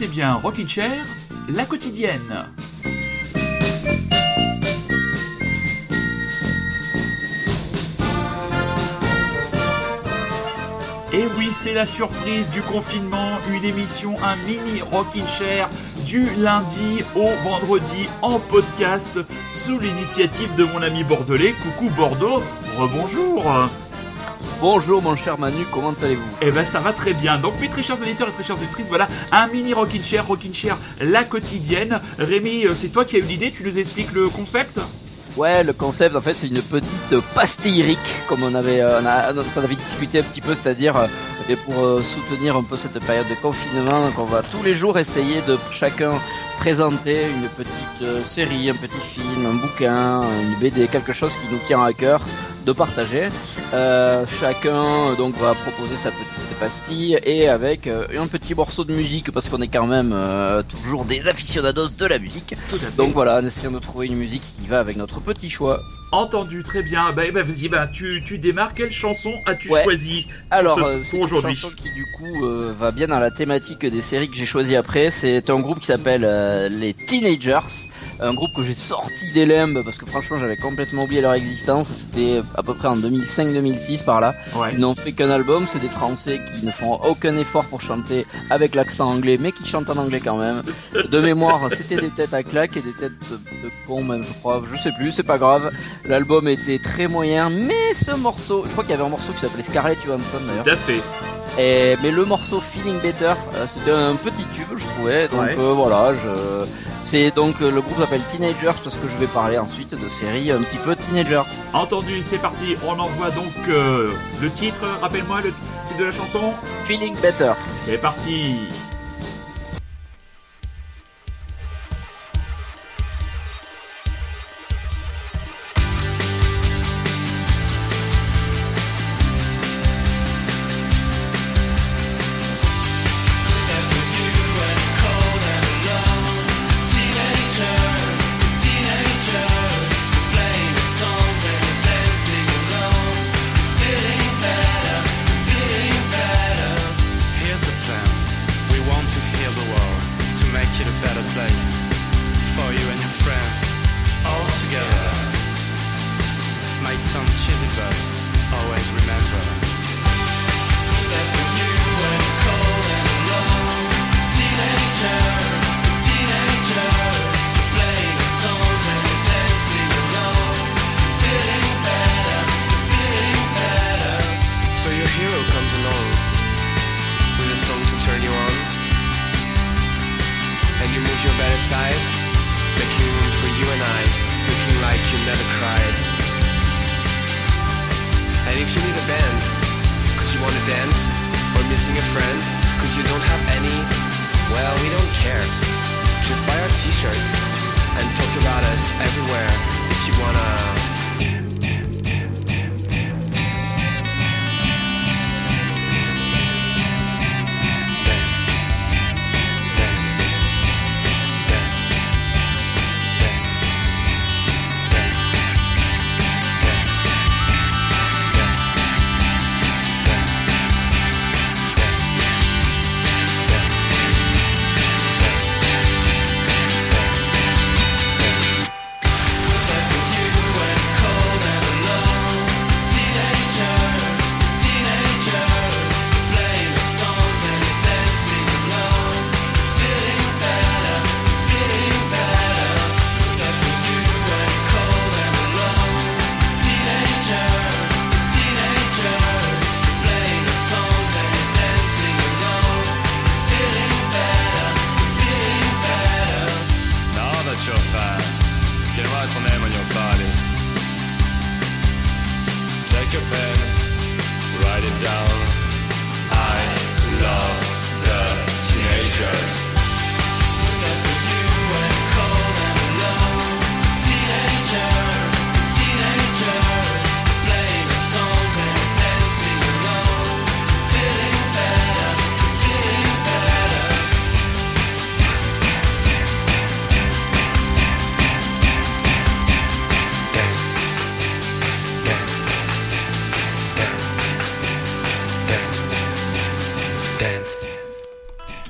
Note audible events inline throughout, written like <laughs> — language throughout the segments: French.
écoutez bien Rockin' Chair, la quotidienne. Et oui, c'est la surprise du confinement, une émission, un mini Rockin' Chair du lundi au vendredi en podcast sous l'initiative de mon ami bordelais. Coucou Bordeaux, rebonjour. Bonjour mon cher Manu, comment allez-vous? Eh ben ça va très bien. Donc mes très chers auditeurs et très chères auditrices, voilà un mini Rockin' Chair, Rockin' Chair la quotidienne. Rémi, euh, c'est toi qui as eu l'idée, tu nous expliques le concept? Ouais, le concept en fait c'est une petite pastille comme on avait, euh, on, a, on avait discuté un petit peu, c'est-à-dire euh, pour euh, soutenir un peu cette période de confinement, donc on va tous les jours essayer de chacun présenter une petite euh, série, un petit film, un bouquin, une BD, quelque chose qui nous tient à cœur de partager. Euh, chacun euh, donc va proposer sa petite pastille et avec euh, un petit morceau de musique parce qu'on est quand même euh, toujours des aficionados de la musique. Donc voilà, en essayant de trouver une musique qui va avec notre petit choix. Entendu, très bien. Bah, bah, vas-y, bah, tu, tu démarres. Quelle chanson as-tu Ouais. choisi Alors, ce- c'est une chanson qui du coup va bien dans la thématique des séries que j'ai choisi après. C'est un groupe qui s'appelle les Teenagers, un groupe que j'ai sorti des limbes parce que franchement j'avais complètement oublié leur existence. C'était à peu près en 2005-2006 par là. Ouais. Ils n'ont fait qu'un album, c'est des Français qui ne font aucun effort pour chanter avec l'accent anglais, mais qui chantent en anglais quand même. De mémoire, <laughs> c'était des têtes à claques et des têtes de, de cons même, je crois. Je sais plus, c'est pas grave. L'album était très moyen, mais ce morceau, je crois qu'il y avait un morceau qui s'appelait Scarlett Johansson d'ailleurs. Tout à fait. Et, mais le morceau Feeling Better, euh, c'était un petit tube, je trouvais. Donc Ouais. euh, voilà, je... c'est donc euh, le groupe s'appelle Teenagers parce que je vais parler ensuite de séries un petit peu Teenagers. Entendu, c'est parti. On envoie donc euh, le titre. Rappelle-moi le titre de la chanson. Feeling Better. C'est parti. Aside, making room for you and I, looking like you never cried. And if you need a band, cause you wanna dance, or missing a friend, cause you don't have any, well, we don't care. Just buy our t-shirts and talk about us everywhere if you wanna. Japan.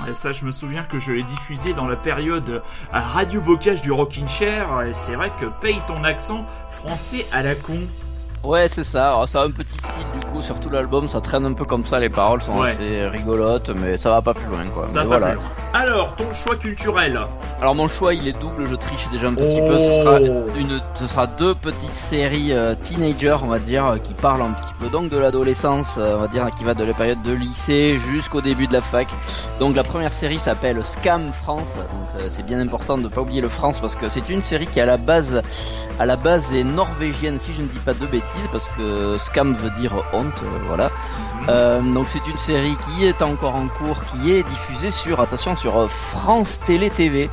Et ça, je me souviens que je l'ai diffusé dans la période à Radio Bocage du Rockin' Chair. Et c'est vrai que paye ton accent français à la con. Ouais, c'est ça. Alors, ça a un petit style du coup sur tout l'album. Ça traîne un peu comme ça. Les paroles sont Ouais. assez rigolotes, mais ça va pas plus loin, quoi. Ça Mais va voilà. plus loin. Alors, ton choix culturel. Alors mon choix, il est double. Je triche déjà un petit Oh. peu. Ce sera une, ce sera deux petites séries euh, teenager, on va dire, euh, qui parlent un petit peu donc de l'adolescence, euh, on va dire, qui va de la période de lycée jusqu'au début de la fac. Donc la première série s'appelle Scam France. Donc euh, c'est bien important de pas oublier le France parce que c'est une série qui à la base, à la base est norvégienne, si je ne dis pas de bêtises, parce que Scam veut dire honte, voilà. Euh, donc c'est une série qui est encore en cours, qui est diffusée sur, attention, sur euh, France Télé TV.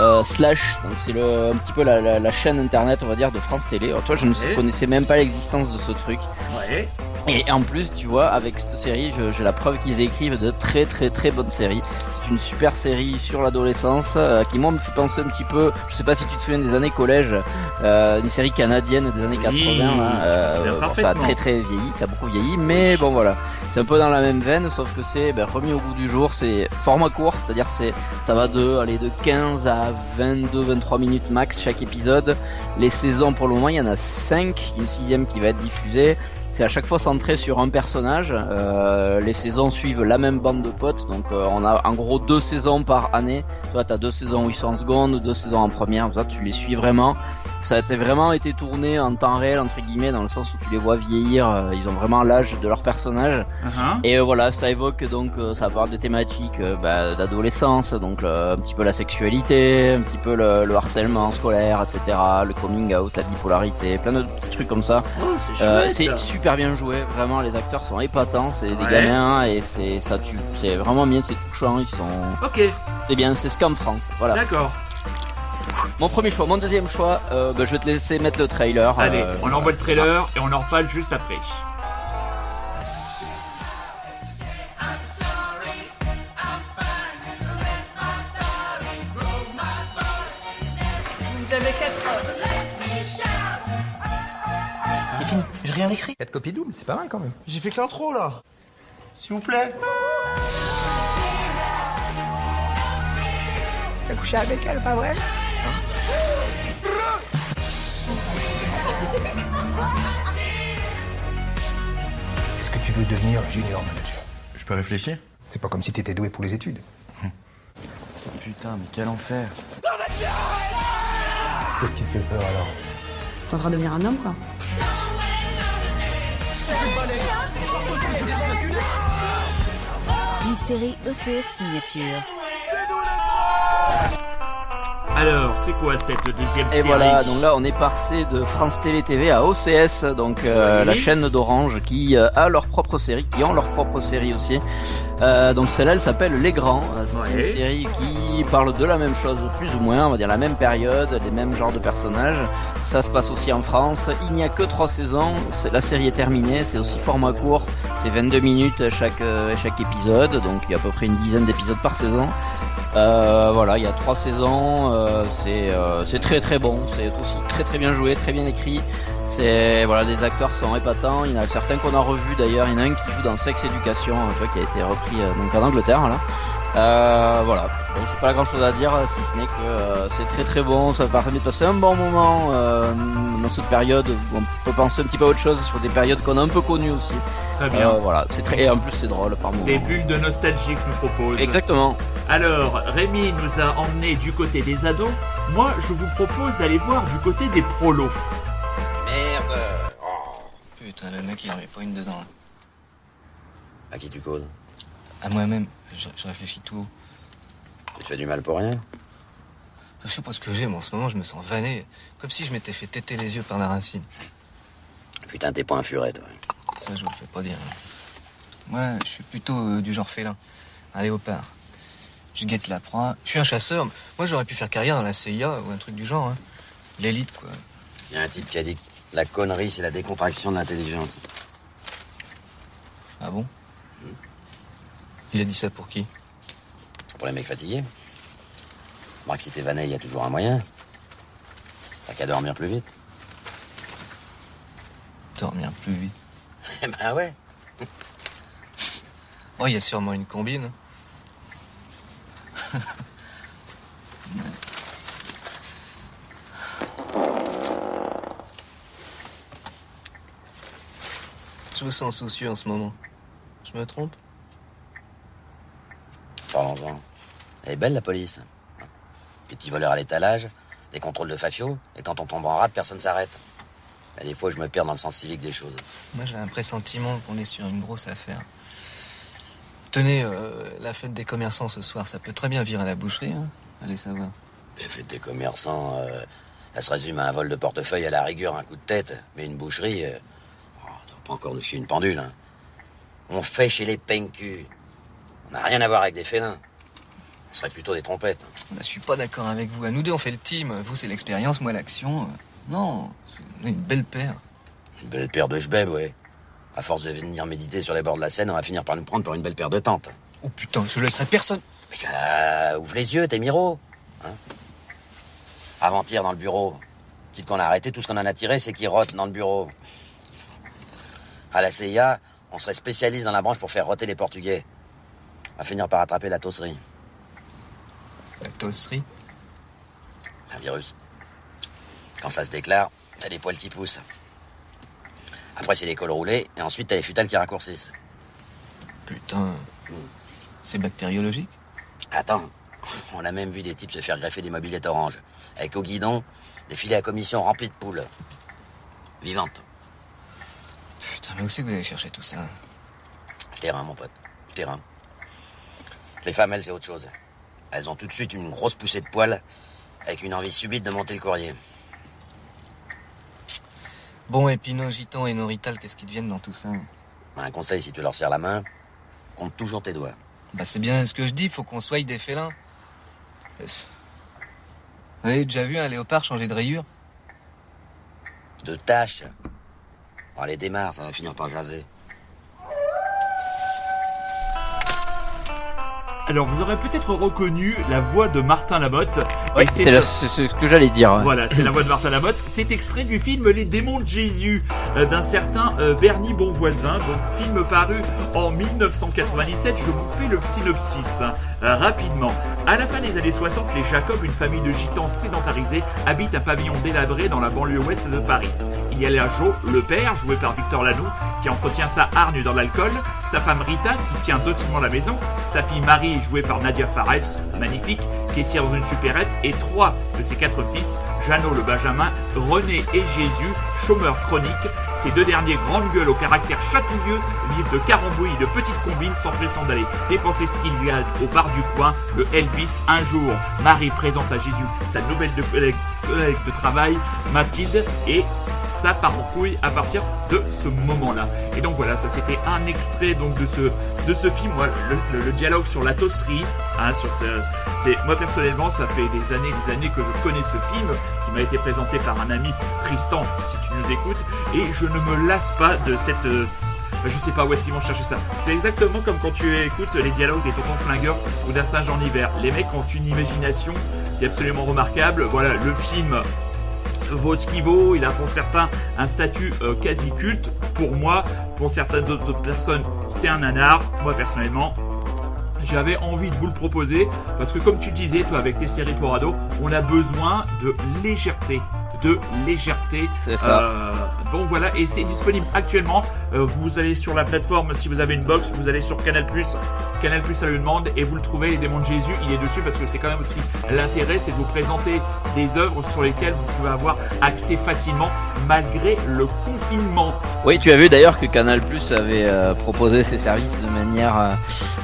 Euh, slash, donc c'est le un petit peu la, la, la chaîne internet, on va dire, de France Télé. Alors toi, je ne Ouais. connaissais même pas l'existence de ce truc. Ouais. Et en plus, tu vois, avec cette série, j'ai la preuve qu'ils écrivent de très très très bonnes séries. C'est une super série sur l'adolescence euh, qui moi me fait penser un petit peu. Je sais pas si tu te souviens des années collège, euh, une série canadienne des années 80. Oui, hein, euh, bon, ça a très très vieilli, ça a beaucoup vieilli, mais bon voilà, c'est un peu dans la même veine, sauf que c'est ben, remis au goût du jour. C'est format court, c'est-à-dire c'est ça va de aller de 15 à 22 23 minutes max chaque épisode. Les saisons pour le moment, il y en a 5, une sixième qui va être diffusée. C'est à chaque fois centré sur un personnage. Euh, les saisons suivent la même bande de potes, donc euh, on a en gros deux saisons par année. Toi, t'as deux saisons où ils sont en seconde, deux saisons en première. Ça, tu les suis vraiment. Ça a vraiment été tourné en temps réel entre guillemets, dans le sens où tu les vois vieillir. euh, ils ont vraiment l'âge de leur personnage. Uh-huh. Et voilà, ça évoque donc, ça parle de thématiques bah, d'adolescence, donc un petit peu la sexualité, un petit peu le, le harcèlement scolaire, etc., le coming out, la bipolarité, plein de petits trucs comme ça. Oh, c'est Euh, super bien joué, vraiment les acteurs sont épatants, c'est des gamins et c'est ça tue, c'est vraiment bien, c'est touchant, ils sont, Ok, c'est bien, c'est Scam France, voilà. d'accord. Mon premier choix, mon deuxième choix, euh, bah, je vais te laisser mettre le trailer. Allez, euh, on envoie le trailer et on en reparle juste après. 4 copies doubles, c'est pas mal quand même. J'ai fait que l'intro là. S'il vous plaît. T'as couché avec elle, pas vrai <laughs> Est-ce que tu veux devenir junior manager? Je peux réfléchir? C'est pas comme si t'étais doué pour les études. Putain, mais quel enfer. Qu'est-ce qui te fait peur alors? T'es en train de devenir un homme, quoi. Une série ECS signature. Alors, c'est quoi cette deuxième Et série voilà, donc là on est passé de France Télé TV à OCS, donc euh, Oui. la chaîne d'Orange qui euh, a leur propre série, qui ont leur propre série aussi. Euh, donc celle-là elle s'appelle Les Grands, Euh, c'est Ouais. une série qui parle de la même chose, plus ou moins, on va dire la même période, les mêmes genres de personnages. Ça se passe aussi en France, il n'y a que trois saisons, la série est terminée, c'est aussi format court, c'est 22 minutes chaque, euh, chaque épisode, donc il y a à peu près une dizaine d'épisodes par saison. Euh, voilà, il y a trois saisons, euh, c'est euh, c'est très très bon, c'est aussi très très bien joué, très bien écrit. C'est voilà, les acteurs sont épatants. Il y en a certains qu'on a revus d'ailleurs. Il y en a un qui joue dans Sex Education, euh, tu vois, qui a été repris euh, donc en Angleterre là. Euh, voilà, donc c'est pas grand chose à dire si ce n'est que euh, c'est très très bon. Ça permet de passer un bon moment euh, dans cette période où on peut penser un petit peu à autre chose sur des périodes qu'on a un peu connues aussi. Très bien. Voilà, c'est très et en plus c'est drôle par moment. Des bulles de nostalgie que nous propose. Exactement. Alors, Rémi nous a emmené du côté des ados. Moi, je vous propose d'aller voir du côté des prolos. Putain, le mec, il en met pas une dedans. À qui tu causes À moi-même, je, je réfléchis tout. Tu te fais du mal pour rien Je sais pas ce que j'ai, mais en ce moment, je me sens vanné. Comme si je m'étais fait téter les yeux par la racine. Putain, t'es pas un furet, toi. Ça, je vous le fais pas dire. hein. Moi, je suis plutôt euh, du genre félin. Un léopard. Je guette la proie. Je suis un chasseur. Moi, j'aurais pu faire carrière dans la CIA ou un truc du genre. hein. L'élite, quoi. Y a un type qui a dit que la connerie, c'est la décontraction de l'intelligence. Ah bon Il a dit ça pour qui? Pour les mecs fatigués. Remarque, si t'es vanné, y a toujours un moyen. T'as qu'à dormir plus vite. Dormir plus vite. <laughs> Eh ben ouais. Oh, il y a sûrement une combine. Je me sens soucieux en ce moment? Je me trompe? Parlons-en. Elle est belle la police. Des petits voleurs à l'étalage, des contrôles de Fafio, et quand on tombe en rade, personne s'arrête. Des fois, je me perds dans le sens civique des choses. Moi, j'ai un pressentiment qu'on est sur une grosse affaire. Tenez, euh, la fête des commerçants ce soir, ça peut très bien virer à la boucherie. Hein Allez savoir. La fête des commerçants, euh, elle se résume à un vol de portefeuille à la rigueur, un coup de tête. Mais une boucherie, euh, pas encore nous chier une pendule. hein. On fait chez les pencus. On n'a rien à voir avec des félins. On serait plutôt des trompettes. Je suis pas d'accord avec vous. À nous deux, on fait le team. Vous, c'est l'expérience, moi, l'action. Non, c'est une belle paire. Une belle paire de jbeb, ouais. À force de venir méditer sur les bords de la Seine, on va finir par nous prendre pour une belle paire de tentes. Oh putain, je laisserai personne. Mais euh, ouvre les yeux, t'es Miro. Hein Avant-hier, dans le bureau. Type qu'on a arrêté, tout ce qu'on en a tiré, c'est qu'il rote dans le bureau. À la CIA, on serait spécialiste dans la branche pour faire roter les Portugais. On va finir par attraper la tosserie. La tosserie C'est un virus. Quand ça se déclare, t'as des poils qui poussent. Après, c'est des cols roulés, et ensuite, t'as les futales qui raccourcissent. Putain. C'est bactériologique? Attends, on a même vu des types se faire greffer des mobilettes oranges. Avec au guidon, des filets à commission remplis de poules. Vivantes. Putain, mais où c'est que vous allez chercher tout ça Terrain, mon pote. Terrain. Les femmes, elles, c'est autre chose. Elles ont tout de suite une grosse poussée de poils, avec une envie subite de monter le courrier. Bon, et Pinot, Giton et Norital, qu'est-ce qu'ils deviennent dans tout ça Un conseil, si tu leur serres la main, compte toujours tes doigts. Bah, c'est bien ce que je dis, faut qu'on soit des félins. Euh, Vous avez déjà vu un léopard changer de rayure? De tâches. Allez, démarre, ça va finir par jaser. Alors, vous aurez peut-être reconnu la voix de Martin Lamotte. Oui, c'est le- c'est ce que j'allais dire. Voilà, c'est la voix de Martin Lamotte. C'est extrait du film Les démons de Jésus euh, d'un certain euh, Bernie Bonvoisin, donc film paru en 1997. Je vous fais le synopsis hein, euh, rapidement. À la fin des années 60, les Jacob, une famille de gitans sédentarisés, habitent un pavillon délabré dans la banlieue ouest de Paris. Il y a là Joe, le père, joué par Victor Lanoux, qui entretient sa hargne dans l'alcool, sa femme Rita, qui tient docilement la maison, sa fille Marie, jouée par Nadia Fares, magnifique, caissière dans une supérette, et trois de ses quatre fils, Jeannot le Benjamin, René et Jésus, chômeurs chroniques. Ces deux derniers grandes gueules au caractère chatouilleux vivent de carambouilles de petites combines s'empressant d'aller dépenser ce qu'ils gagnent au bar du coin, le Elvis. Un jour, Marie présente à Jésus sa nouvelle collègue, collègue de travail, Mathilde, et ça part en couille à partir de ce moment-là. Et donc voilà, ça c'était un extrait donc de ce de ce film. Le, dialogue sur la tosserie, hein, sur ce, c'est moi personnellement, ça fait des années, des années que je connais ce film qui m'a été présenté par un ami Tristan, si tu nous écoutes, et je ne me lasse pas de cette euh, je sais pas où est-ce qu'ils vont chercher ça. C'est exactement comme quand tu écoutes les dialogues des tontons flingueurs ou d'un singe en hiver. Les mecs ont une imagination qui est absolument remarquable. Voilà, le film vaut. Il a pour certains un statut euh, quasi culte. Pour moi, pour certaines d'autres personnes, c'est un nanar. Moi, personnellement, j'avais envie de vous le proposer parce que, comme tu disais, toi, avec tes séries pour on a besoin de légèreté. De légèreté. C'est ça. Euh, donc voilà, et c'est disponible actuellement. Euh, vous allez sur la plateforme, si vous avez une box, vous allez sur Canal Canal Plus à la demande et vous le trouvez, les démons de Jésus, il est dessus parce que c'est quand même aussi l'intérêt, c'est de vous présenter des œuvres sur lesquelles vous pouvez avoir accès facilement malgré le confinement. Oui, tu as vu d'ailleurs que Canal Plus avait euh, proposé ses services de manière euh,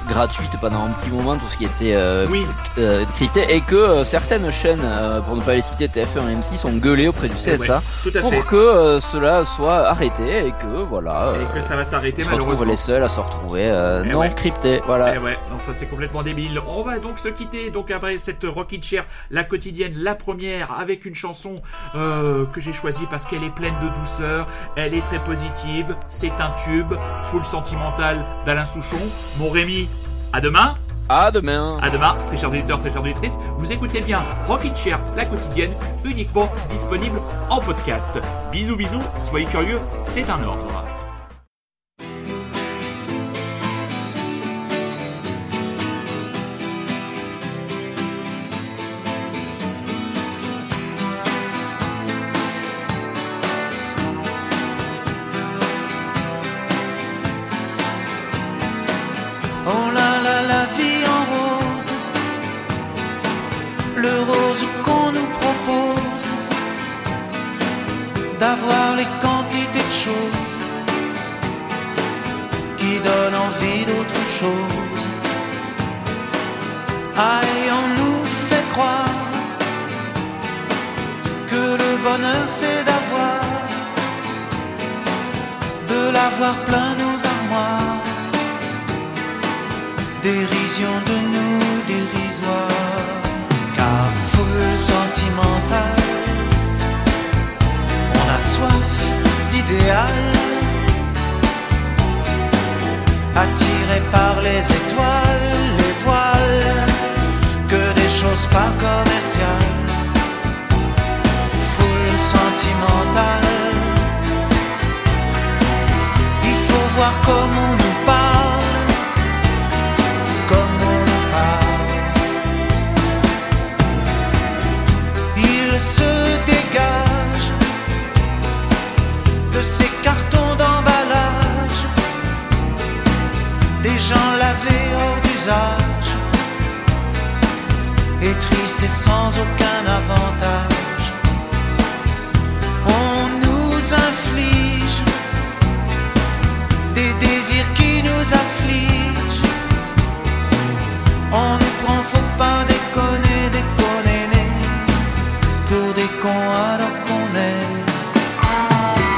gratuite pendant un petit moment, tout ce qui était euh, Oui. euh, crypté, et que certaines chaînes, pour ne pas les citer, TF1 et M6, ont gueulé auprès du CSA ouais, pour fait. que cela soit arrêté et que voilà, Et que ça va s'arrêter on malheureusement. les seuls à se retrouver Eh non ouais. crypté. Voilà. Eh ouais, non ça c'est complètement débile. On va donc se quitter donc après cette Rockin' Chair, la quotidienne, la première, avec une chanson que j'ai choisie parce qu'elle est pleine de douceur, elle est très positive, c'est un tube, full sentimental d'Alain Souchon. Mon Rémi, à demain. À demain. À demain, très chers auditeurs, très chères auditrices. Vous écoutez bien Rockin' Chair, la quotidienne, uniquement disponible en podcast. Bisous, bisous, soyez curieux, c'est un ordre. Nos armoires. Dérision de nous dérisoire, car foule sentimentale, on a soif d'idéal. Attiré par les étoiles, les voiles, que des choses pas commerciales. Foule sentimentale, il faut voir comment on nous parle, comme on parle. Il se dégage de ces cartons d'emballage des gens lavés hors d'usage et tristes et sans aucun avantage. Des désirs qui nous affligent. On nous prend, faut pas déconner, déconner, pour des cons alors qu'on est.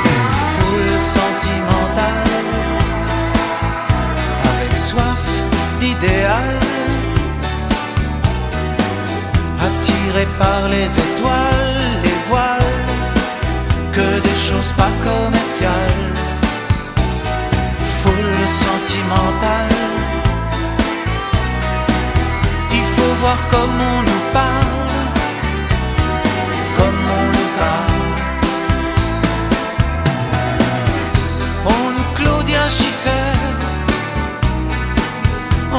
Des foules sentimentales. Avec soif d'idéal, attiré par les étoiles, les voiles, que des choses pas commerciales, sentimentale. Il faut voir comme on nous parle, comme on nous parle. On nous Claudia Schiffer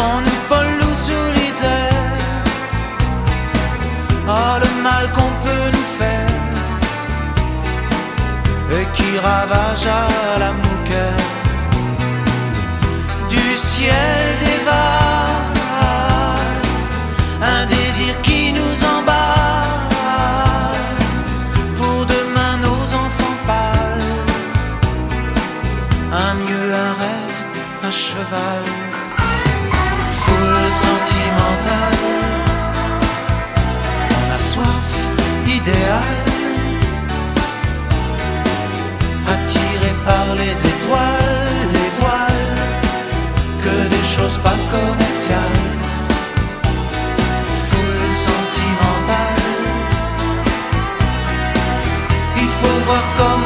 on nous Paul Solitaire Ah le mal qu'on peut nous faire Et qui ravage à la mouquette On a soif d'idéal, attiré par les étoiles, les voiles, que des choses pas commerciales. Foule sentimentale, il faut voir comment